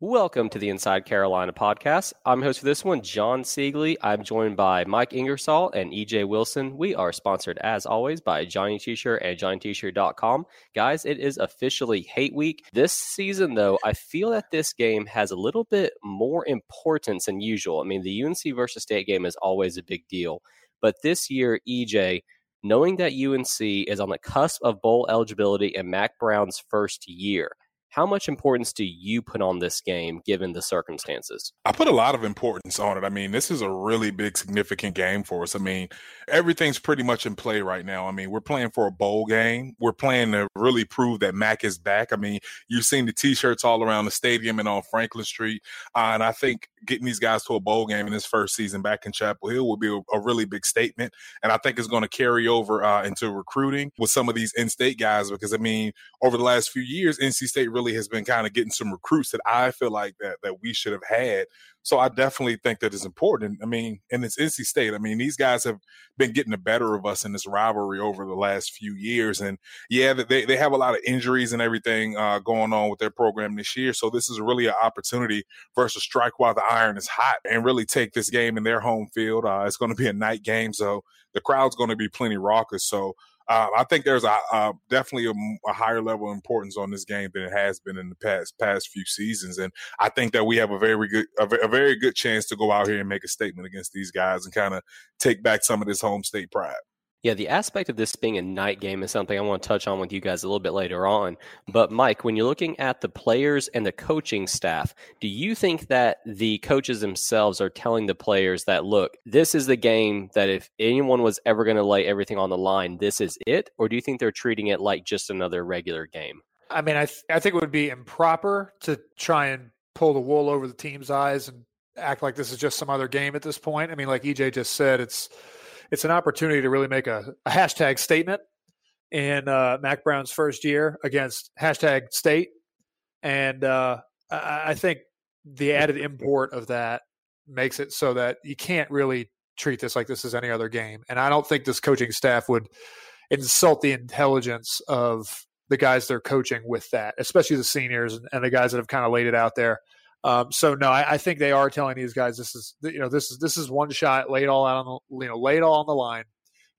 Welcome to the Inside Carolina podcast. I'm host for this one, Jon Seiglie. I'm joined by Mike Ingersoll and EJ Wilson. We are sponsored, as always, by Johnny T-Shirt and JohnnyT-Shirt.com. Guys, it is officially hate week. This season, though, I feel that this game has a little bit more importance than usual. I mean, the UNC versus State game is always a big deal. But this year, EJ, knowing that UNC is on the cusp of bowl eligibility in Mack Brown's first year – how much importance do you put on this game given the circumstances? I put a lot of importance on it. I mean, this is a really big, significant game for us. I mean, everything's pretty much in play right now. I mean, we're playing for a bowl game. We're playing to really prove that Mack is back. I mean, you've seen the t-shirts all around the stadium and on Franklin Street. Uh, and I think getting these guys to a bowl game in this first season back in Chapel Hill will be a, a really big statement. And I think it's going to carry over uh, into recruiting with some of these in-state guys because, I mean, over the last few years, NC State really has been kind of getting some recruits that I feel like that that we should have had. So I definitely think that is important. I mean, and it's NC State. I mean, these guys have been getting the better of us in this rivalry over the last few years. And yeah, they, they have a lot of injuries and everything uh, going on with their program this year. So this is really an opportunity for us to strike while the iron is hot and really take this game in their home field. Uh, it's going to be a night game. So the crowd's going to be plenty raucous. So uh, I think there's a, a definitely a, a, higher level of importance on this game than it has been in the past past few seasons, and I think that we have a very good a, a very good chance to go out here and make a statement against these guys and kind of take back some of this home state pride. Yeah, the aspect of this being a night game is something I want to touch on with you guys a little bit later on. But Mike, when you're looking at the players and the coaching staff, do you think that the coaches themselves are telling the players that look, this is the game that if anyone was ever going to lay everything on the line, this is it? Or do you think they're treating it like just another regular game? I mean, I th- I think it would be improper to try and pull the wool over the team's eyes and act like this is just some other game at this point. I mean, like EJ just said, it's it's an opportunity to really make a, a hashtag statement in uh, Mack Brown's first year against hashtag state. And uh, I, I think the added import of that makes it so that you can't really treat this like this is any other game. And I don't think this coaching staff would insult the intelligence of the guys they're coaching with that, especially the seniors and, and the guys that have kind of laid it out there. Um, so no, I, I, think they are telling these guys this is you know this is this is one shot, lay it all out on the you know lay it all on the line,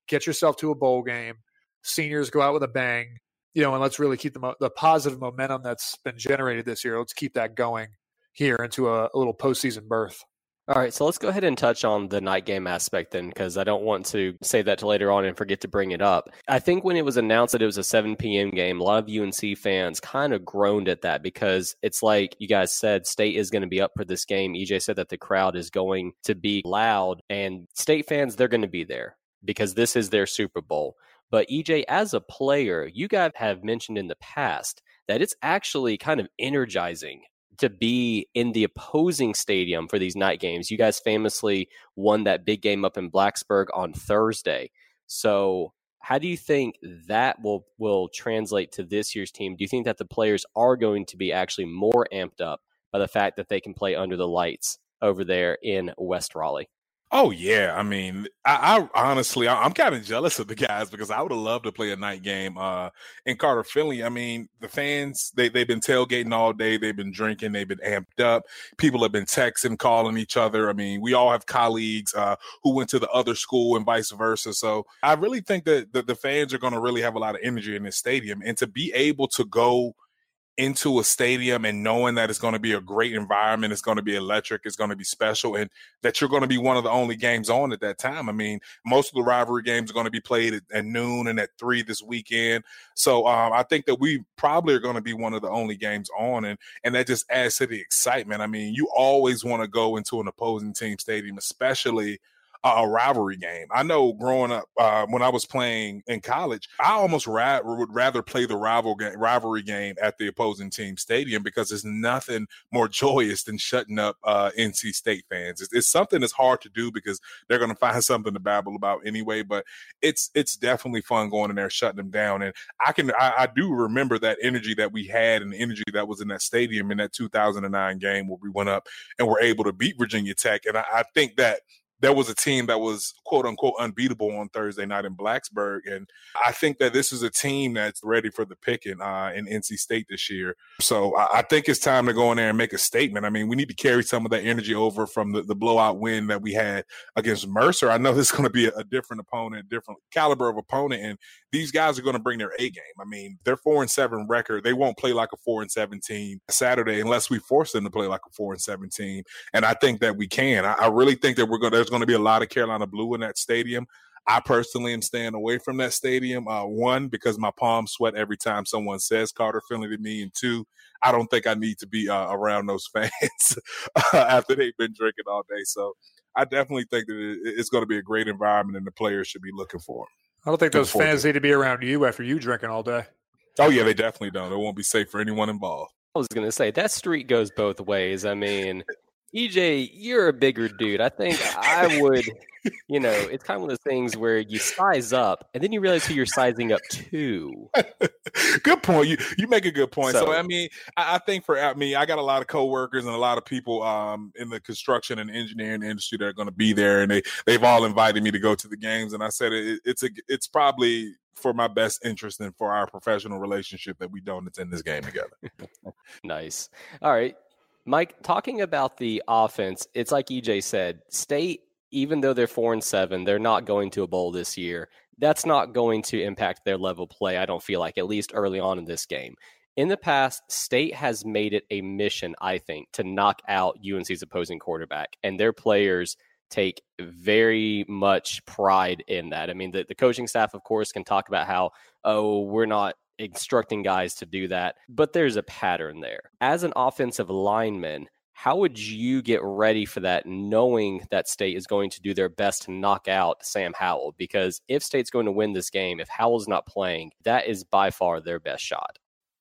get yourself to a bowl game. Seniors go out with a bang, you know, and let's really keep the the positive momentum that's been generated this year. Let's keep that going here into a, a little postseason berth. All right, so let's go ahead and touch on the night game aspect then, because I don't want to say that to later on and forget to bring it up. I think when it was announced that it was a 7 p.m. game, a lot of UNC fans kind of groaned at that because it's like you guys said, State is going to be up for this game. EJ said that the crowd is going to be loud, and State fans, they're going to be there because this is their Super Bowl. But EJ, as a player, you guys have mentioned in the past that it's actually kind of energizing to be in the opposing stadium for these night games. You guys famously won that big game up in Blacksburg on Thursday. So, how do you think that will will translate to this year's team? Do you think that the players are going to be actually more amped up by the fact that they can play under the lights over there in West Raleigh? Oh yeah, I mean, I, I honestly, I, am kind of jealous of the guys because I would have loved to play a night game uh, in Carter Finley. I mean, the fans they they've been tailgating all day, they've been drinking, they've been amped up. People have been texting, calling each other. I mean, we all have colleagues uh, who went to the other school and vice versa. So I really think that the, the fans are going to really have a lot of energy in this stadium, and to be able to go into a stadium and knowing that it's going to be a great environment, it's going to be electric, it's going to be special, and that you're going to be one of the only games on at that time. I mean, most of the rivalry games are going to be played at, at noon and at three this weekend. So um, I think that we probably are going to be one of the only games on, and and that just adds to the excitement. I mean, you always want to go into an opposing team stadium, especially a rivalry game. I know growing up uh, when I was playing in college, I almost ra- would rather play the rival rivalry game at the opposing team stadium because there's nothing more joyous than shutting up uh, NC State fans. It's, it's, something that's hard to do because they're going to find something to babble about anyway. But it's it's definitely fun going in there shutting them down. And I can I, I do remember that energy that we had and the energy that was in that stadium in that 2009 game where we went up and were able to beat Virginia Tech. And I, I think that there was a team that was quote unquote unbeatable on Thursday night in Blacksburg. And I think that this is a team that's ready for the picking uh, in NC State this year. So I, I, think it's time to go in there and make a statement. I mean, we need to carry some of that energy over from the, the blowout win that we had against Mercer. I know this is going to be a, a different opponent, different caliber of opponent, and these guys are going to bring their A game. I mean, they're four and seven record. They won't play like a four and seventeen Saturday unless we force them to play like a four and seventeen. And I think that we can. I, I really think that we're going. There's going to be a lot of Carolina blue in that stadium. I personally am staying away from that stadium. Uh, one, because my palms sweat every time someone says Carter Finley to me, and two, I don't think I need to be uh, around those fans after they've been drinking all day. So I definitely think that it's going to be a great environment, and the players should be looking for them. I don't think those fans need to be around you after you drinking all day. Oh yeah, they definitely don't. It won't be safe for anyone involved. I was going to say that street goes both ways. I mean, EJ, you're a bigger dude. I think I would, you know, it's kind of one of those things where you size up and then you realize who you're sizing up to. good point. You you make a good point. So, so I mean, I, I, think for I mean, I got a lot of coworkers and a lot of people um, in the construction and engineering industry that are going to be there, and they they've all invited me to go to the games. And I said it, it's a it's probably for my best interest and for our professional relationship that we don't attend this game together. nice. All right. Mike, talking about the offense, it's like EJ said, State, even though they're four and seven, they're not going to a bowl this year. That's not going to impact their level play, I don't feel like, at least early on in this game. In the past, State has made it a mission, I think, to knock out UNC's opposing quarterback, and their players take very much pride in that. I mean, the, the coaching staff, of course, can talk about how, oh, we're not instructing guys to do that, but there's a pattern there. As an offensive lineman, how would you get ready for that knowing that state is going to do their best to knock out Sam Howell? Because if state's going to win this game, if Howell's not playing, that is by far their best shot.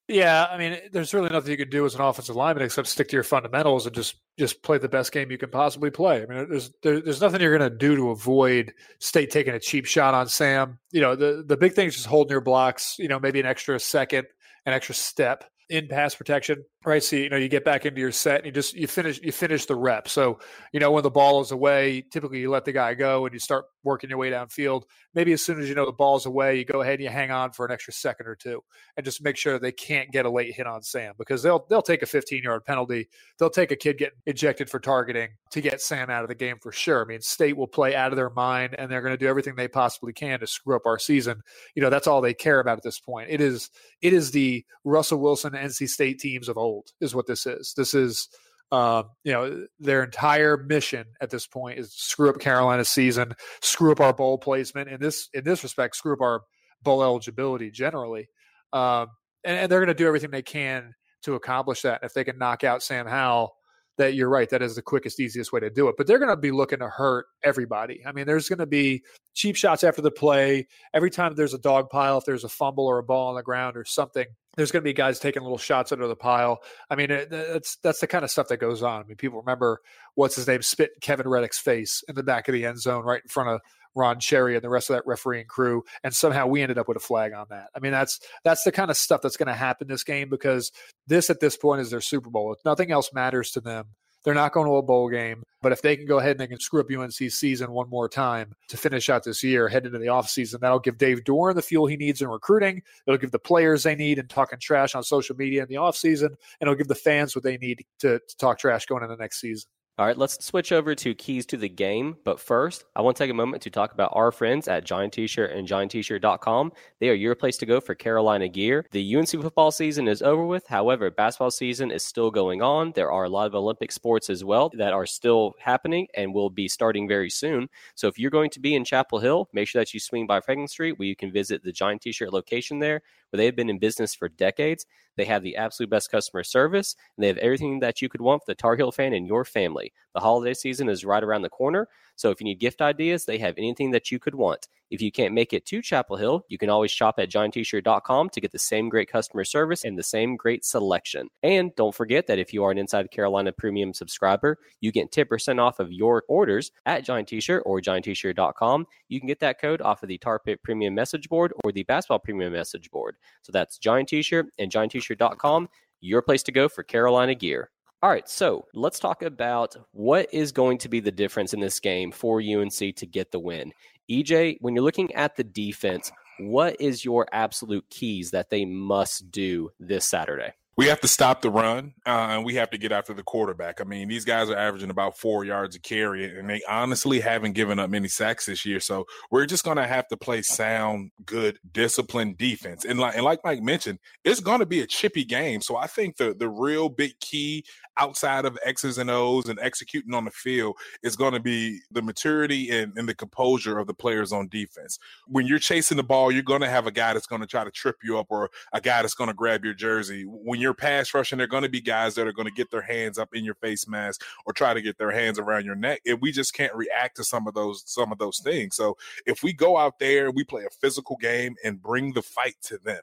Yeah, I mean, there's really nothing you can do as an offensive lineman except stick to your fundamentals and just just play the best game you can possibly play. I mean, there's there, there's nothing you're going to do to avoid State taking a cheap shot on Sam. You know, the the big thing is just holding your blocks. You know, maybe an extra second, an extra step in pass protection, right? So you know you get back into your set and you just you finish you finish the rep. So you know when the ball is away, typically you let the guy go and you start working your way downfield. Maybe as soon as you know the ball's away, you go ahead and you hang on for an extra second or two and just make sure they can't get a late hit on Sam because they'll they'll take a 15 yard penalty. They'll take a kid getting ejected for targeting to get Sam out of the game for sure. I mean, State will play out of their mind and they're going to do everything they possibly can to screw up our season. You know, that's all they care about at this point. It is it is the Russell Wilson NC State teams of old is what this is. This is um, you know, their entire mission at this point is screw up Carolina's season, screw up our bowl placement. In this in this respect, screw up our bowl eligibility generally. Um, and, and, they're going to do everything they can to accomplish that. And if they can knock out Sam Howell, that you're right, that is the quickest, easiest way to do it. But they're going to be looking to hurt everybody. I mean, there's going to be cheap shots after the play. Every time there's a dog pile, if there's a fumble or a ball on the ground or something, there's going to be guys taking little shots under the pile. I mean, that's that's the kind of stuff that goes on. I mean, people remember what's his name spit Kevin Reddick's face in the back of the end zone right in front of Ron Cherry and the rest of that refereeing crew, and somehow we ended up with a flag on that. I mean, that's that's the kind of stuff that's going to happen this game because this at this point is their Super Bowl. If nothing else matters to them, they're not going to a bowl game. But if they can go ahead and they can screw up UNC's season one more time to finish out this year, head into the offseason, that'll give Dave Doeren the fuel he needs in recruiting. It'll give the players they need and talking trash on social media in the offseason. And it'll give the fans what they need to, to talk trash going into the next season. All right, let's switch over to keys to the game. But first, I want to take a moment to talk about our friends at Johnny T-Shirt and JohnnyT-Shirt.com. They are your place to go for Carolina gear. The UNC football season is over with. However, basketball season is still going on. There are a lot of Olympic sports as well that are still happening and will be starting very soon. So if you're going to be in Chapel Hill, make sure that you swing by Franklin Street where you can visit the Johnny T-Shirt location there where they have been in business for decades. They have the absolute best customer service, and they have everything that you could want for the Tar Heel fan and your family. The holiday season is right around the corner, so if you need gift ideas, they have anything that you could want. If you can't make it to Chapel Hill, you can always shop at johnnytshirt.com to get the same great customer service and the same great selection. And don't forget that if you are an Inside Carolina Premium subscriber, you get 10% off of your orders at Johnny T-Shirt or johnnytshirt.com. You can get that code off of the Tar Pit Premium message board or the Basketball Premium message board. So that's Johnny T-Shirt and johnnytshirt.com, your place to go for Carolina gear. All right, so let's talk about what is going to be the difference in this game for UNC to get the win. EJ, when you're looking at the defense, what is your absolute keys that they must do this Saturday? We have to stop the run uh, and we have to get after the quarterback. I mean, these guys are averaging about four yards a carry, and they honestly haven't given up many sacks this year. So we're just going to have to play sound, good, disciplined defense. And like, and like Mike mentioned, it's going to be a chippy game. So I think the the real big key outside of X's and O's and executing on the field is going to be the maturity and, and the composure of the players on defense. When you're chasing the ball, you're going to have a guy that's going to try to trip you up or a guy that's going to grab your jersey. When you're you're pass rushing, there are going to be guys that are going to get their hands up in your face mask or try to get their hands around your neck. And we just can't react to some of those some of those things. So if we go out there we play a physical game and bring the fight to them,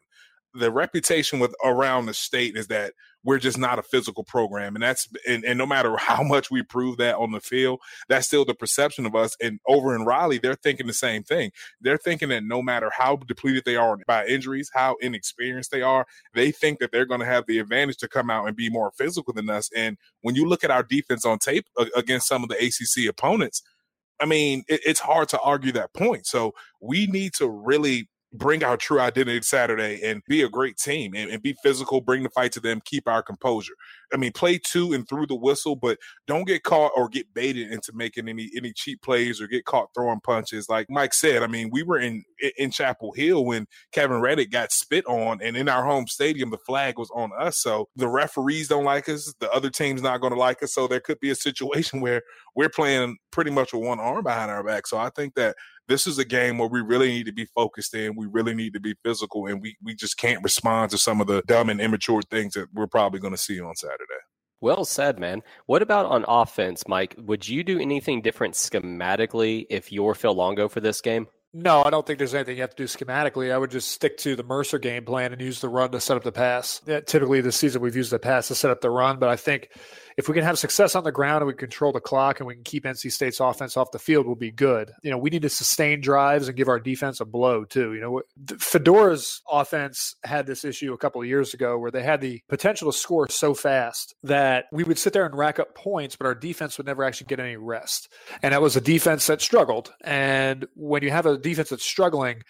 the reputation with around the state is that we're just not a physical program and that's and, and, no matter how much we prove that on the field that's still the perception of us and over in raleigh they're thinking the same thing they're thinking that no matter how depleted they are by injuries how inexperienced they are they think that they're going to have the advantage to come out and be more physical than us and when you look at our defense on tape against some of the acc opponents I mean, it's hard to argue that point. So we need to really bring our true identity Saturday and be a great team and, and, be physical, bring the fight to them, keep our composure. I mean, play to and through the whistle, but don't get caught or get baited into making any any cheap plays or get caught throwing punches. Like Mike said, I mean, we were in in Chapel Hill when Kevin Reddick got spit on, and in our home stadium, the flag was on us. So the referees don't like us, the other team's not going to like us. So there could be a situation where we're playing pretty much with one arm behind our back. So I think that this is a game where we really need to be focused in. We really need to be physical, and we we just can't respond to some of the dumb and immature things that we're probably going to see on Saturday. Well said, man. What about on offense, Mike? Would you do anything different schematically if you're Phil Longo for this game? No, I don't think there's anything you have to do schematically. I would just stick to the Mercer game plan and use the run to set up the pass. Yeah, typically, this season we've used the pass to set up the run, but I think if we can have success on the ground and we control the clock and we can keep NC State's offense off the field, we'll be good. You know, we need to sustain drives and give our defense a blow too. You know, Fedora's offense had this issue a couple of years ago where they had the potential to score so fast that we would sit there and rack up points, but our defense would never actually get any rest. And that was a defense that struggled. And when you have a defense that's struggling,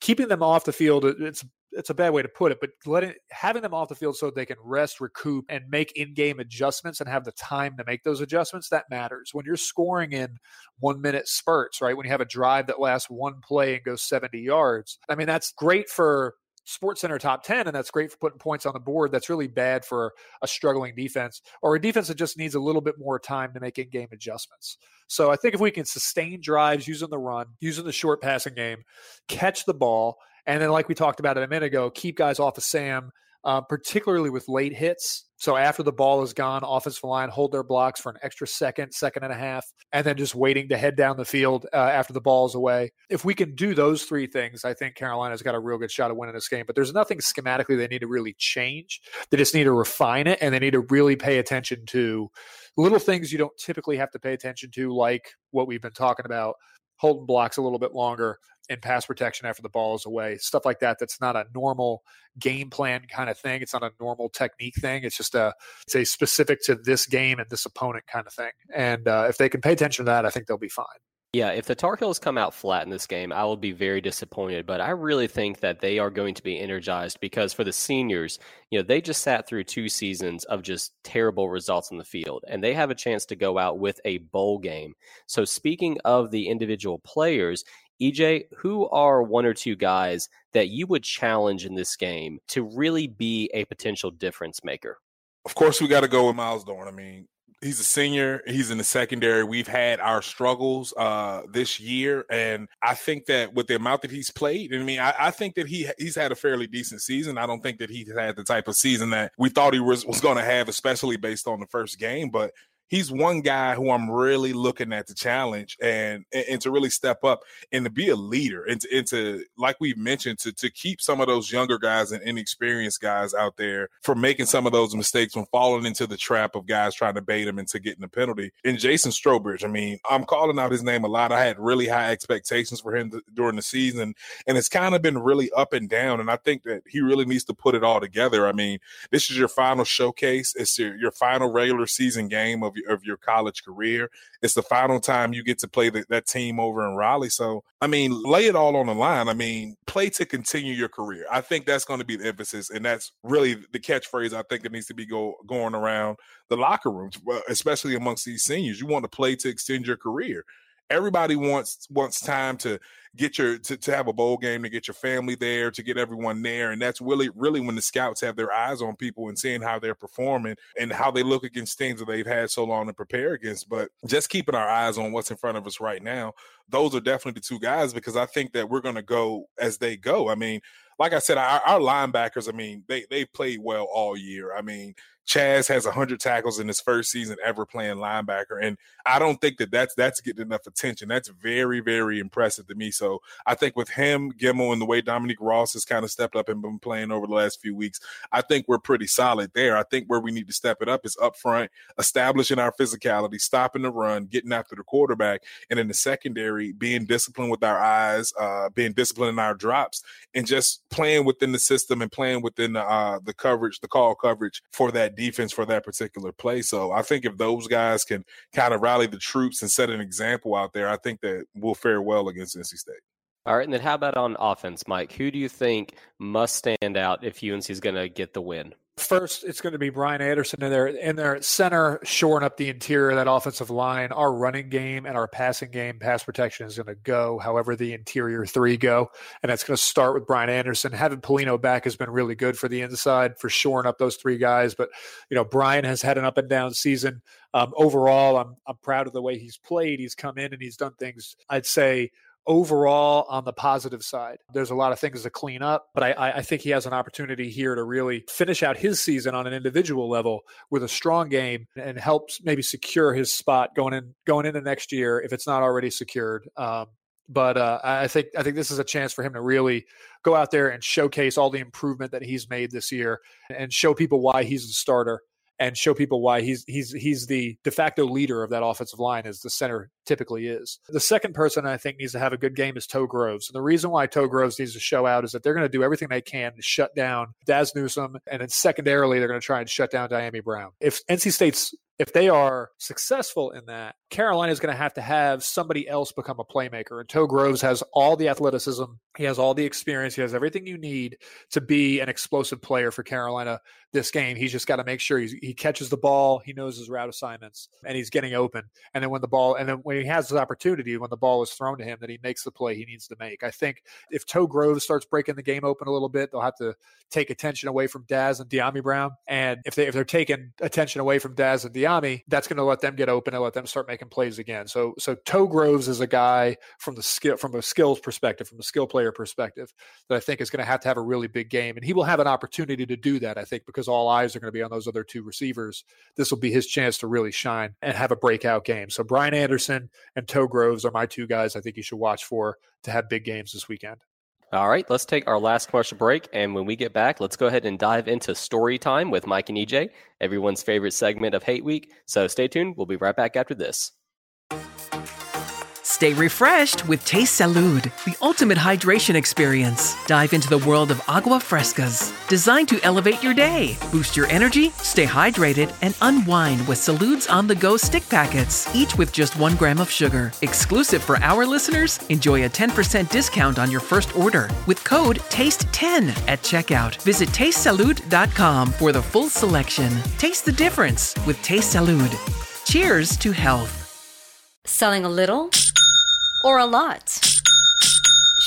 keeping them off the field, it's it's a bad way to put it, but letting having them off the field so they can rest, recoup, and make in-game adjustments and have the time to make those adjustments that matters. When you're scoring in one minute spurts, right? When you have a drive that lasts one play and goes 70 yards, I mean that's great for Sports Center top 10, and that's great for putting points on the board. That's really bad for a struggling defense or a defense that just needs a little bit more time to make in game adjustments. So I think if we can sustain drives using the run, using the short passing game, catch the ball, and then, like we talked about it a minute ago, keep guys off of Sam, uh, particularly with late hits. So after the ball is gone, offensive line hold their blocks for an extra second, second and a half, and then just waiting to head down the field uh, after the ball is away. If we can do those three things, I think Carolina's got a real good shot at winning this game. But there's nothing schematically they need to really change. They just need to refine it, and they need to really pay attention to little things you don't typically have to pay attention to, like what we've been talking about holding blocks a little bit longer in pass protection after the ball is away. Stuff like that. That's not a normal game plan kind of thing. It's not a normal technique thing. It's just a it's a specific to this game and this opponent kind of thing. And uh, if they can pay attention to that, I think they'll be fine. Yeah, if the Tar Heels come out flat in this game, I will be very disappointed. But I really think that they are going to be energized because for the seniors, you know, they just sat through two seasons of just terrible results in the field, and they have a chance to go out with a bowl game. So, speaking of the individual players, EJ, who are one or two guys that you would challenge in this game to really be a potential difference maker? Of course, we got to go with Myles Dorn. I mean, he's a senior. He's in the secondary. We've had our struggles uh, this year, and I think that with the amount that he's played, I mean, I, I, think that he he's had a fairly decent season. I don't think that he's had the type of season that we thought he was was going to have, especially based on the first game. But he's one guy who I'm really looking at to challenge and and to really step up and to be a leader and to, and to like we've mentioned to to keep some of those younger guys and inexperienced guys out there from making some of those mistakes from falling into the trap of guys trying to bait him into getting a penalty. And Jason Strowbridge, I mean, I'm calling out his name a lot. I had really high expectations for him th- during the season, and it's kind of been really up and down. And I think that he really needs to put it all together. I mean, this is your final showcase. It's your, your final regular season game of of your college career. It's the final time you get to play the, that team over in Raleigh. So, I mean, lay it all on the line. I mean, play to continue your career. I think that's going to be the emphasis, and that's really the catchphrase I think that needs to be go, going around the locker rooms, especially amongst these seniors. You want to play to extend your career everybody wants wants time to get your to, to have a bowl game to get your family there to get everyone there and that's really really when the scouts have their eyes on people and seeing how they're performing and how they look against things that they've had so long to prepare against but just keeping our eyes on what's in front of us right now those are definitely the two guys because i think that we're going to go as they go i mean like I said, our, our, linebackers, I mean, they they played well all year. I mean, Chaz has 100 tackles in his first season ever playing linebacker, and I don't think that that's that's getting enough attention. That's very very impressive to me. So I think with him, Gemmel, and the way Dominique Ross has kind of stepped up and been playing over the last few weeks, I think we're pretty solid there. I think where we need to step it up is up front, establishing our physicality, stopping the run, getting after the quarterback, and in the secondary, being disciplined with our eyes, uh, being disciplined in our drops, and just playing within the system and playing within the uh, the coverage, the call coverage for defense for that particular play. So I think if those guys can kind of rally the troops and set an example out there, I think that we'll fare well against NC State. All right, and then how about on offense, Mike? Who do you think must stand out if UNC is going to get the win? First, it's going to be Brian Anderson in there in their center, shoring up the interior of that offensive line. Our running game and our passing game, pass protection is going to go however the interior three go, and that's going to start with Brian Anderson. Having Polino back has been really good for the inside for shoring up those three guys. But you know, Brian has had an up and down season. Um, overall, I'm I'm proud of the way he's played. He's come in and he's done things. I'd say overall on the positive side. There's a lot of things to clean up, but I, I, think he has an opportunity here to really finish out his season on an individual level with a strong game and helps maybe secure his spot going in going into next year if it's not already secured. Um, but uh, I think I think this is a chance for him to really go out there and showcase all the improvement that he's made this year and show people why he's the starter and show people why he's he's he's the de facto leader of that offensive line as the center typically is. The second person I think needs to have a good game is Toe Groves. And the reason why Toe Groves needs to show out is that they're going to do everything they can to shut down Dazz Newsome, and then secondarily they're going to try and shut down Dyami Brown. If NC State's if they are successful in that, Carolina is going to have to have somebody else become a playmaker. And Toe Groves has all the athleticism, he has all the experience, he has everything you need to be an explosive player for Carolina this game. He's just got to make sure he catches the ball, he knows his route assignments, and he's getting open. And then when the ball, and then when he has his opportunity, when the ball is thrown to him, that he makes the play he needs to make. I think if Toe Groves starts breaking the game open a little bit, they'll have to take attention away from Dazz and Dyami Brown. And if they if they're taking attention away from Dazz and Dyami, that's going to let them get open and let them start making plays again. So so Toe Groves is a guy from the skill from a skills perspective, from a skill player perspective, that I think is going to have to have a really big game, and he will have an opportunity to do that. I think because all eyes are going to be on those other two receivers, this will be his chance to really shine and have a breakout game. So Brian Anderson and Toe Groves are my two guys I think you should watch for to have big games this weekend. All right, let's take our last commercial break. And when we get back, let's go ahead and dive into story time with Mike and EJ, everyone's favorite segment of Hate Week. So stay tuned. We'll be right back after this. Stay refreshed with Taste Salud, the ultimate hydration experience. Dive into the world of agua frescas, designed to elevate your day, boost your energy, stay hydrated, and unwind with Salud's on the go stick packets, each with just one gram of sugar. Exclusive for our listeners, enjoy a 10% discount on your first order with code TASTE10 at checkout. Visit tastesalud.com for the full selection. Taste the difference with Taste Salud. Cheers to health. Selling a little or a lot?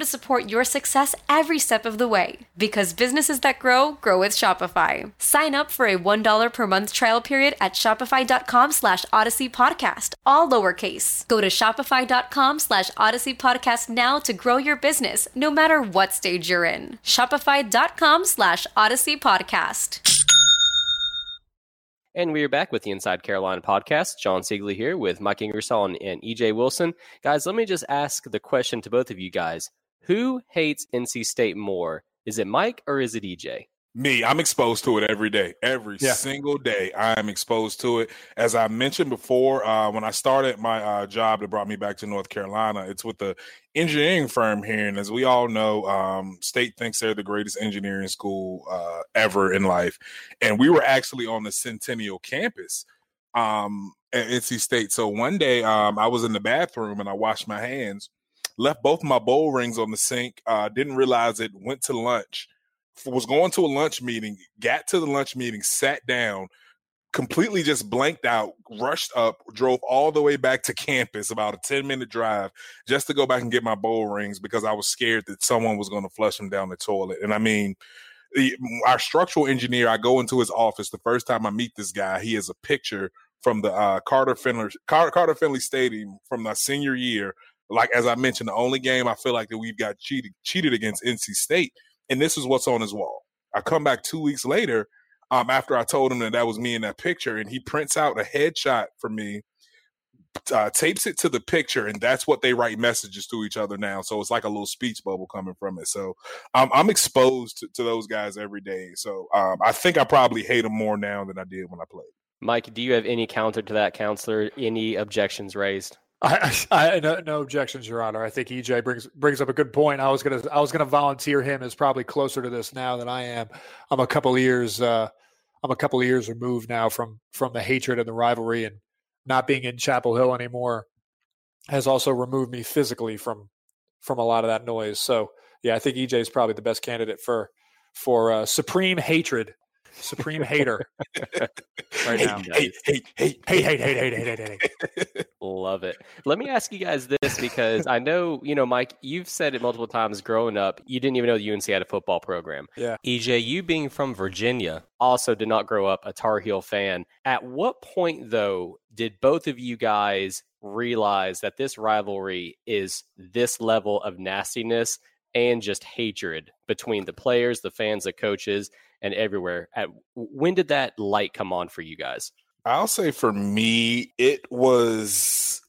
to support your success every step of the way. Because businesses that grow, grow with Shopify. Sign up for a $1 per month trial period at shopify.com slash odyssey podcast, all lowercase. Go to shopify.com slash odyssey podcast now to grow your business, no matter what stage you're in. Shopify.com slash odyssey podcast. And we are back with the Inside Carolina podcast. Jon Seiglie here with Mike Ingersoll and, and EJ Wilson. Guys, let me just ask the question to both of you guys. Who hates NC State more? Is it Mike or is it EJ? Me, I'm exposed to it every day. Every yeah. single day, I am exposed to it. As I mentioned before, uh, when I started my uh, job that brought me back to North Carolina, it's with the engineering firm here. And as we all know, um, State thinks they're the greatest engineering school uh, ever in life. And we were actually on the Centennial campus um, at NC State. So one day um, I was in the bathroom and I washed my hands, left both my bowl rings on the sink, uh, didn't realize it, went to lunch was going to a lunch meeting, got to the lunch meeting, sat down, completely just blanked out, rushed up, drove all the way back to campus, about a 10 minute drive, just to go back and get my bowl rings because I was scared that someone was going to flush them down the toilet. And I mean, our structural engineer, I go into his office the first time I meet this guy. He has a picture from the uh, Carter Finley Carter Finley Stadium from my senior year. Like as I mentioned, the only game I feel like that we've got cheated cheated against NC State and this is what's on his wall. I come back two weeks later, um, after I told him that that was me in that picture, and he prints out a headshot for me, uh, tapes it to the picture, and that's what they write messages to each other now. So it's like a little speech bubble coming from it. So um, I'm exposed to, to, those guys every day. So um, I think I probably hate them more now than I did when I played. Mike, do you have any counter to that, counselor? Any objections raised? I, I no, no, objections, Your Honor. I think EJ brings brings up a good point. I was gonna I was gonna volunteer him as probably closer to this now than I am. I'm a couple years uh, I'm a couple years removed now from from the hatred and the rivalry, and not being in Chapel Hill anymore has also removed me physically from from a lot of that noise. So yeah, I think EJ is probably the best candidate for for uh, supreme hatred supreme hater right now. Hate, hate, hate, hate, hate, hate, hate, hate, hate, hate. Love it. Let me ask you guys this because I know, you know, Mike, you've said it multiple times growing up, you didn't even know the UNC had a football program. Yeah. EJ, you being from Virginia, also did not grow up a Tar Heel fan. At what point, though, did both of you guys realize that this rivalry is this level of nastiness and just hatred between the players, the fans, the coaches? and everywhere. At when did that light come on for you guys? I'll say for me, it was.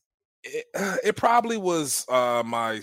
It, it probably was uh, my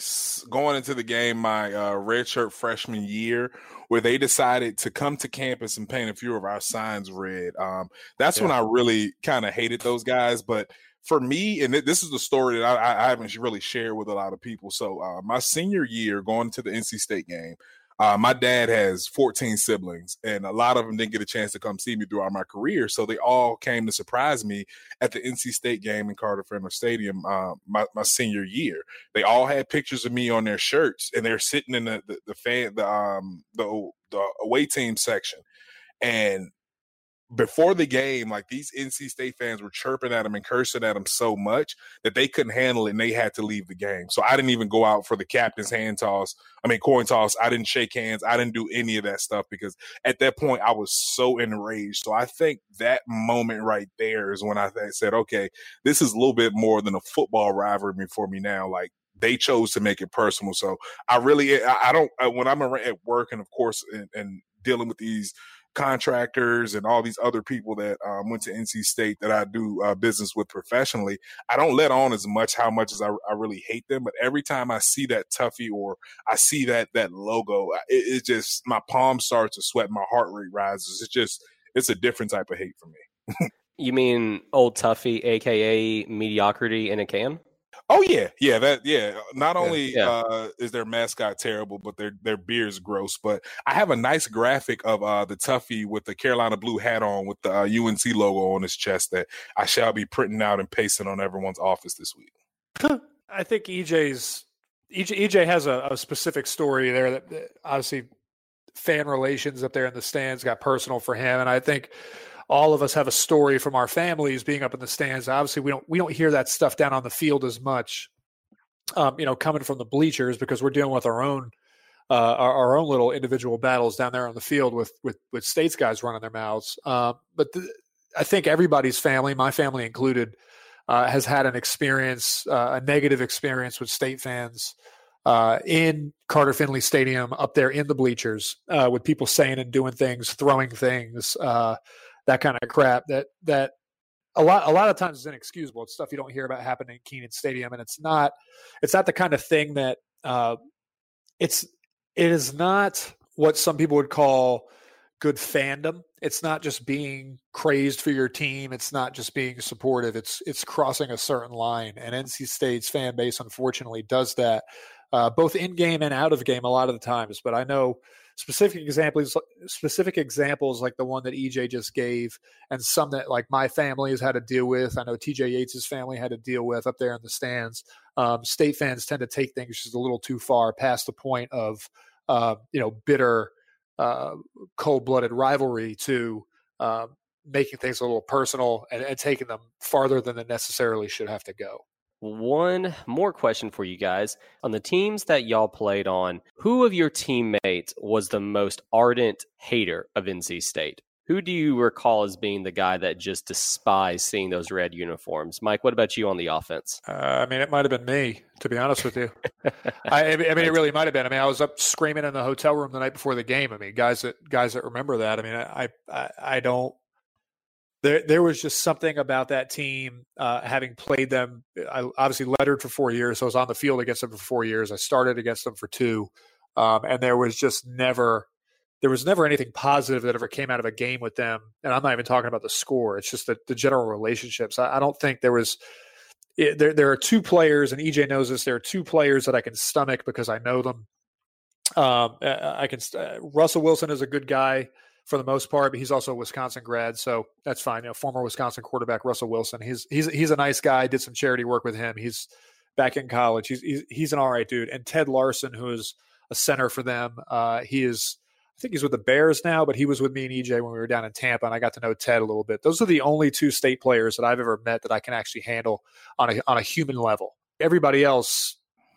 going into the game my uh, redshirt freshman year where they decided to come to campus and paint a few of our signs red. Um, that's yeah. when I really kind of hated those guys. But for me, and this is the story that I, I haven't really shared with a lot of people. So uh, my senior year, going to the NC State game, Uh, my dad has 14 siblings, and a lot of them didn't get a chance to come see me throughout my career. So they all came to surprise me at the NC State game in Carter Finley Stadium uh, my, my, senior year. They all had pictures of me on their shirts, and they're sitting in the the, the fan the um the the away team section, and before the game, like these NC State fans were chirping at him and cursing at him so much that they couldn't handle it and they had to leave the game. So I didn't even go out for the captain's hand toss. I mean, coin toss. I didn't shake hands. I didn't do any of that stuff because at that point I was so enraged. So I think that moment right there is when I said, okay, this is a little bit more than a football rivalry for me now. Like they chose to make it personal. So I really, eh, I don't, uh, when I'm at work and of course, and, and dealing with these contractors and all these other people that um, went to NC State that I do uh, business with professionally, I don't let on as much how much as I, I, really hate them. But every time I see that Tuffy or I see that that logo, it, it just my palms start to sweat, my heart rate rises. It's just it's a different type of hate for me. you mean old Tuffy, aka mediocrity in a can? Oh yeah, yeah, that yeah. Not only yeah. Uh, is their mascot terrible, but their their beer is gross. But I have a nice graphic of uh, the Tuffy with the Carolina blue hat on with the uh, UNC logo on his chest that I shall be printing out and pasting on everyone's office this week. I think EJ's EJ, EJ has a, a specific story there that, that obviously fan relations up there in the stands got personal for him, and I think all of us have a story from our families being up in the stands. Obviously, we don't we don't hear that stuff down on the field as much. Um, you know, coming from the bleachers because we're dealing with our own uh, our, our, own little individual battles down there on the field with with with states guys running their mouths. Uh, but the, I think everybody's family, my family included, uh, has had an experience, uh, a negative experience with state fans. Uh, in Carter Finley Stadium, up there in the bleachers, uh, with people saying and doing things, throwing things, that kind of crap that that a lot a lot of times is inexcusable. It's stuff you don't hear about happening in Kenan Stadium, and it's not it's not the kind of thing that uh, it's it is not what some people would call good fandom. It's not just being crazed for your team. It's not just being supportive. It's it's crossing a certain line, and NC State's fan base unfortunately does that, uh, both in game and out of game a lot of the times. But I know specific examples specific examples like the one that EJ just gave and some that like my family has had to deal with. I know TJ Yates's family had to deal with up there in the stands. Um, state fans tend to take things just a little too far past the point of uh, you know bitter uh, cold-blooded rivalry to uh, making things a little personal and, and taking them farther than they necessarily should have to go. One more question for you guys. On the teams that y'all played on, who of your teammates was the most ardent hater of NC State? Who do you recall as being the guy that just despised seeing those red uniforms? Mike, what about you on the offense? Uh, I mean, it might have been me, to be honest with you. I, I, mean, it really might have been. I mean, I was up screaming in the hotel room the night before the game. I mean, guys that guys that remember that. I mean, I I, I don't there there was just something about that team uh, having played them. I obviously lettered for four years, so I was on the field against them for four years. I started against them for two, um, and there was just never there was never anything positive that ever came out of a game with them. And I'm not even talking about the score; it's just the, the general relationships. I, I don't think there was. It, there, there are two players, and EJ knows this. There are two players that I can stomach because I know them. Um, I can. Uh, Russell Wilson is a good guy for the most part, but he's also a Wisconsin grad, so that's fine. You know, former Wisconsin quarterback Russell Wilson. He's he's he's a nice guy. Did some charity work with him. He's back in college. He's he's, he's an all right dude. And Ted Larsen, who is a center for them, uh, he is. I think he's with the Bears now, but he was with me and EJ when we were down in Tampa, and I got to know Ted a little bit. Those are the only two state players that I've ever met that I can actually handle on a on a human level. Everybody else,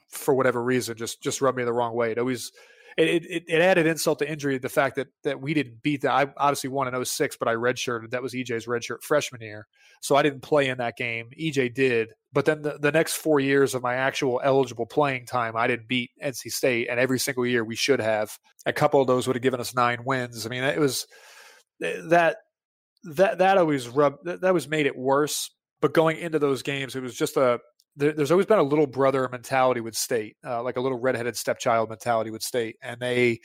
for whatever reason, just just rubbed me the wrong way. It always it, it, it, added insult to injury the fact that that we didn't beat that. I obviously won in 06, but I redshirted. That was EJ's redshirt freshman year. So I didn't play in that game. EJ did. But then the, the next four years of my actual eligible playing time, I didn't beat NC State. And every single year we should have. A couple of those would have given us nine wins. I mean, it was eh, that that that always rubbed that, that was made it worse. But going into those games, it was just a there, there's always been a little brother mentality with state, uh, like a little redheaded stepchild mentality with state, and they,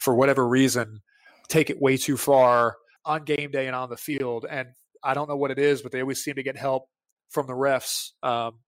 for whatever reason, take it way too far on game day and on the field. And I don't know what it is, but they always seem to get help from the refs. Um,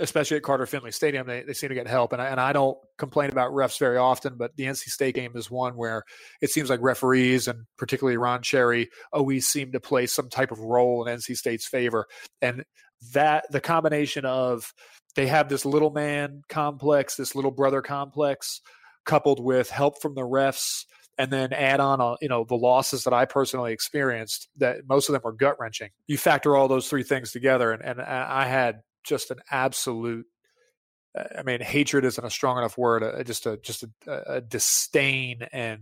especially at Carter Finley Stadium, they, they seem to get help. And I, and I don't complain about refs very often, but the NC State game is one where it seems like referees and particularly Ron Cherry always seem to play some type of role in NC State's favor. And that the combination of they have this little man complex, this little brother complex, coupled with help from the refs, and then add on, uh, you know, the losses that I personally experienced. That most of them were gut wrenching. You factor all those three things together, and, and I had just an absolute. I mean, hatred isn't a strong enough word. Uh, just a just a, a disdain and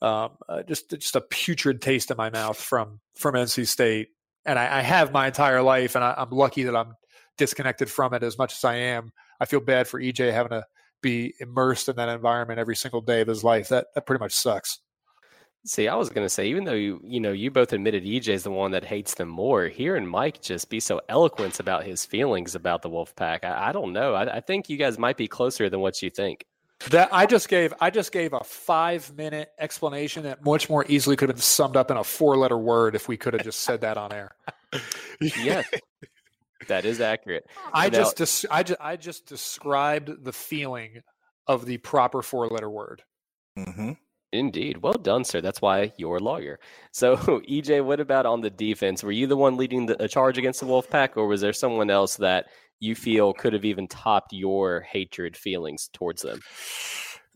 um, uh, just just a putrid taste in my mouth from from NC State, and I, I have my entire life, and I, I'm lucky that I'm disconnected from it as much as I am. I feel bad for EJ having to be immersed in that environment every single day of his life. That that pretty much sucks. See, I was going to say, even though you you know you both admitted EJ is the one that hates them more, hearing Mike just be so eloquent about his feelings about the Wolfpack, I, I don't know. I, I think you guys might be closer than what you think. That I just gave I just gave a five minute explanation that much more easily could have been summed up in a four letter word if we could have just said that on air. yes, that is accurate. I now, just des- I just I just described the feeling of the proper four letter word. Mm-hmm. Indeed. Well done, sir. That's why you're a lawyer. So, EJ, what about on the defense? Were you the one leading the charge against the Wolfpack, or was there someone else that you feel could have even topped your hatred feelings towards them?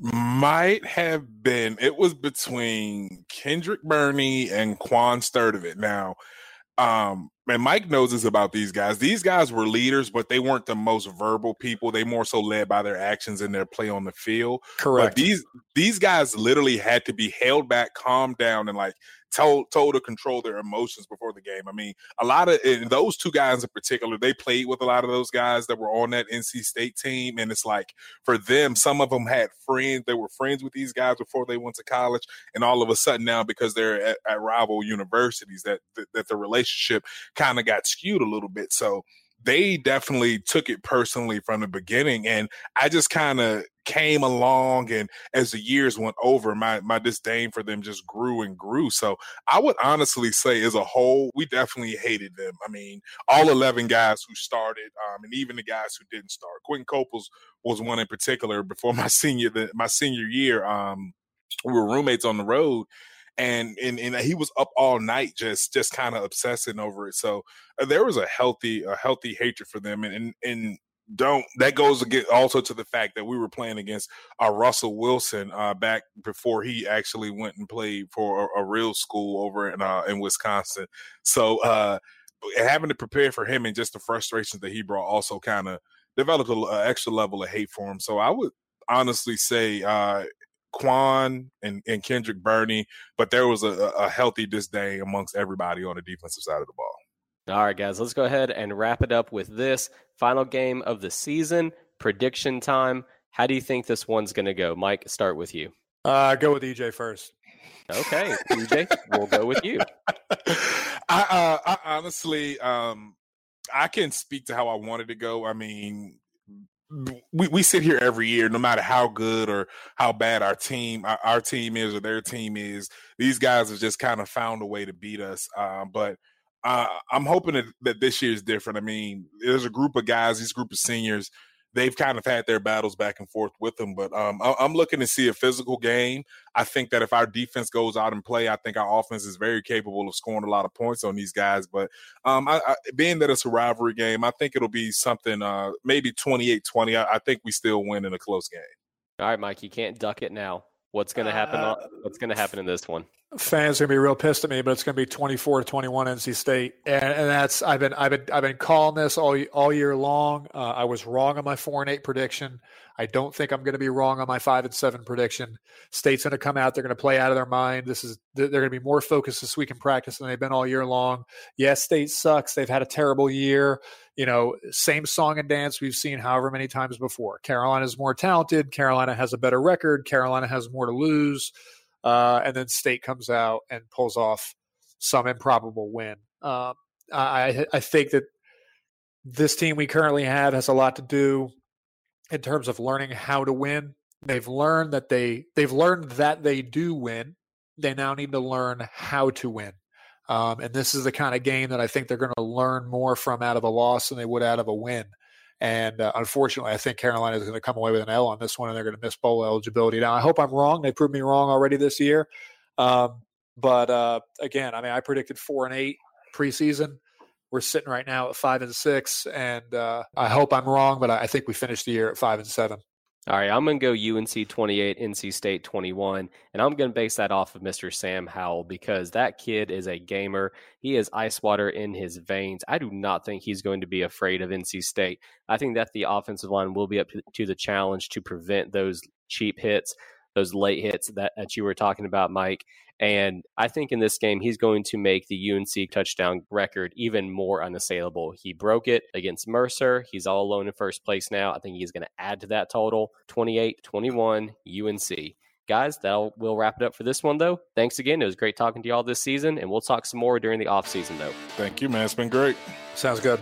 Might have been. It was between Kendric Burney and Quan Sturdivant. Now, um, and Mike knows this about these guys. These guys were leaders, but they weren't the most verbal people. They more so led by their actions and their play on the field. Correct. But these these guys literally had to be held back, calmed down, and like told told to control their emotions before the game. I mean, a lot of those two guys in particular, they played with a lot of those guys that were on that NC State team, and it's like for them, some of them had friends. They were friends with these guys before they went to college, and all of a sudden now because they're at, at rival universities, that that, that the relationship kind of got skewed a little bit. So they definitely took it personally from the beginning. And I just kind of came along and as the years went over, my my disdain for them just grew and grew. So I would honestly say as a whole, we definitely hated them. I mean, all 11 guys who started, um, and even the guys who didn't start. Quinton Coples was one in particular before my senior the, my senior year. Um, we were roommates on the road and and and he was up all night just just kind of obsessing over it. So uh, there was a healthy a healthy hatred for them, and and, and don't that goes again also to the fact that we were playing against uh, Russell Wilson uh, back before he actually went and played for a, a real school over in uh, in Wisconsin. So uh, having to prepare for him and just the frustrations that he brought also kind of developed an extra level of hate for him. So I would honestly say uh, Quan and, and Kendric Burney, but there was a, a healthy disdain amongst everybody on the defensive side of the ball. All right, guys, let's go ahead and wrap it up with this final game of the season prediction time. How do you think this one's going to go? Mike, start with you. Uh, go with EJ first. Okay, EJ, we'll go with you. I, uh, I honestly, um, I can speak to how I wanted to go. I mean, we, we sit here every year, no matter how good or how bad our team our, our team is or their team is. These guys have just kind of found a way to beat us. Uh, but uh, I'm hoping that, that this year is different. I mean, there's a group of guys, these group of seniors they've kind of had their battles back and forth with them. But um, I, am looking to see a physical game. I think that if our defense goes out and play, I think our offense is very capable of scoring a lot of points on these guys. But um, I, I, being that it's a rivalry game, I think it'll be something uh, maybe 28 20. I, I, think we still win in a close game. All right, Mike, you can't duck it now. What's going to happen? Uh, what's going to happen in this one? Fans are gonna be real pissed at me, but it's gonna be 24 to 21 NC State, and, and that's I've been I've been I've been calling this all all year long. Uh, I was wrong on my four and eight prediction. I don't think I'm to be wrong on my five and seven prediction. State's to come out. They're to play out of their mind. This is they're to be more focused this week in practice than they've been all year long. Yes, State sucks. They've had a terrible year. You know, same song and dance we've seen however many times before. Carolina's more talented. Carolina has a better record. Carolina has more to lose. Uh, and then State comes out and pulls off some improbable win. Um, I, I think that this team we currently have has a lot to do in terms of learning how to win. They've learned that they they've learned that they do win. They now need to learn how to win. Um, and this is the kind of game that I think they're going to learn more from out of a loss than they would out of a win. And uh, unfortunately, I think Carolina is going to come away with an L on this one, and they're going to miss bowl eligibility. Now, I hope I'm wrong. They proved me wrong already this year. Um, but uh, again, I mean, I predicted four and eight preseason. We're sitting right now at five and six, and uh, I hope I'm wrong, but I think we finished the year at five and seven. All right, I'm going to go UNC 28, NC State 21, and I'm going to base that off of Mr. Sam Howell because that kid is a gamer. He has ice water in his veins. I do not think he's going to be afraid of NC State. I think that the offensive line will be up to the challenge to prevent those cheap hits, those late hits that, that you were talking about, Mike. And I think in this game, he's going to make the UNC touchdown record even more unassailable. He broke it against Mercer. He's all alone in first place now. I think he's going to add to that total 28 21 UNC. Guys, that will wrap it up for this one, though. Thanks again. It was great talking to y'all this season, and we'll talk some more during the off season, though. Thank you, man. It's been great. Sounds good.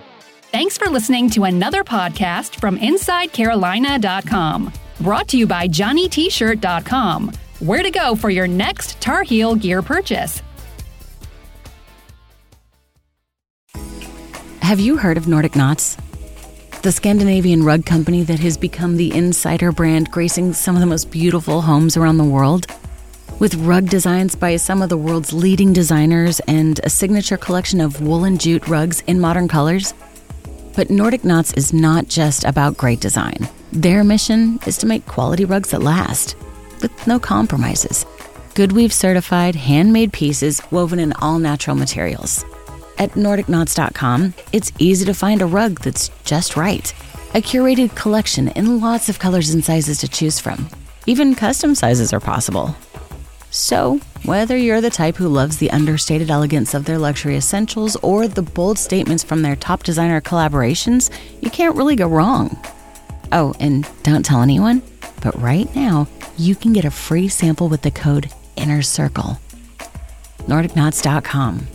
Thanks for listening to another podcast from InsideCarolina.com. Brought to you by JohnnyT-shirt.com where to go for your next Tar Heel gear purchase. Have you heard of Nordic Knots? The Scandinavian rug company that has become the insider brand gracing some of the most beautiful homes around the world. With rug designs by some of the world's leading designers and a signature collection of woolen jute rugs in modern colors. But Nordic Knots is not just about great design. Their mission is to make quality rugs that last with no compromises. Goodweave certified handmade pieces woven in all natural materials. At NordicKnots.com, it's easy to find a rug that's just right. A curated collection in lots of colors and sizes to choose from. Even custom sizes are possible. So, whether you're the type who loves the understated elegance of their luxury essentials or the bold statements from their top designer collaborations, you can't really go wrong. Oh, and don't tell anyone, but right now, you can get a free sample with the code INNER CIRCLE. NordicKnots.com.